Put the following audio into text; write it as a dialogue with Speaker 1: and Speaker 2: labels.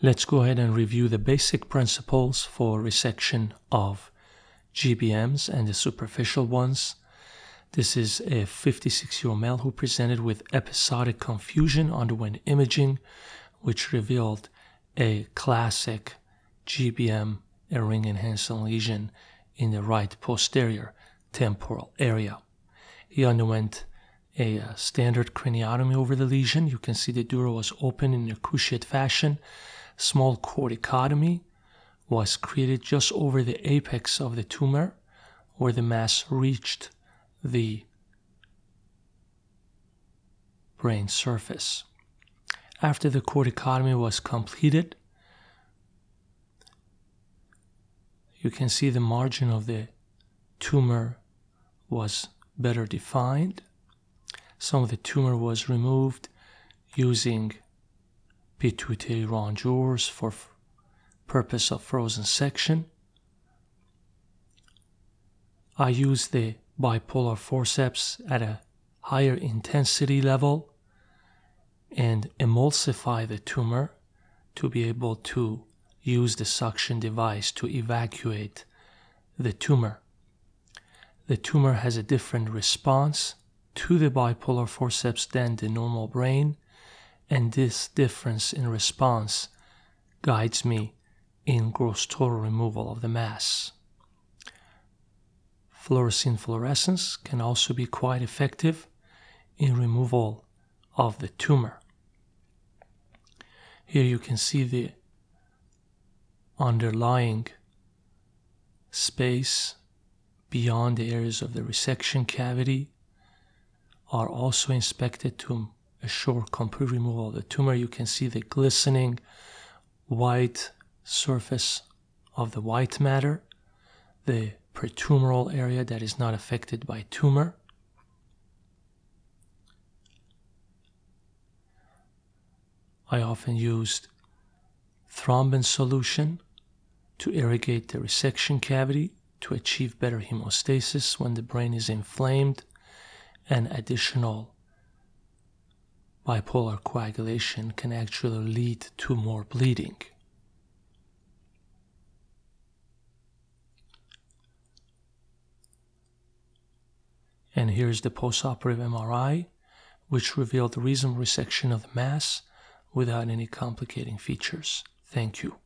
Speaker 1: Let's go ahead and review the basic principles for resection of GBMs and the superficial ones. This is a 56 year old male who presented with episodic confusion underwent imaging, which revealed a classic GBM, a ring enhancing lesion in the right posterior temporal area. He underwent a uh, standard craniotomy over the lesion. You can see the dura was open in a cruciate fashion small corticotomy was created just over the apex of the tumor where the mass reached the brain surface. After the corticotomy was completed, you can see the margin of the tumor was better defined. Some of the tumor was removed using pituitary rongeurs for purpose of frozen section. I use the bipolar forceps at a higher intensity level and emulsify the tumor to be able to use the suction device to evacuate the tumor. The tumor has a different response to the bipolar forceps than the normal brain and this difference in response guides me in gross total removal of the mass. Fluorescein fluorescence can also be quite effective in removal of the tumor. Here you can see the underlying space beyond the areas of the resection cavity are also inspected to assure complete removal of the tumor. You can see the glistening white surface of the white matter, the peritumoral area that is not affected by tumor. I often used thrombin solution to irrigate the resection cavity to achieve better hemostasis when the brain is inflamed and additional bipolar coagulation can actually lead to more bleeding. And here's the postoperative MRI, which revealed the reasonable resection of the mass without any complicating features. Thank you.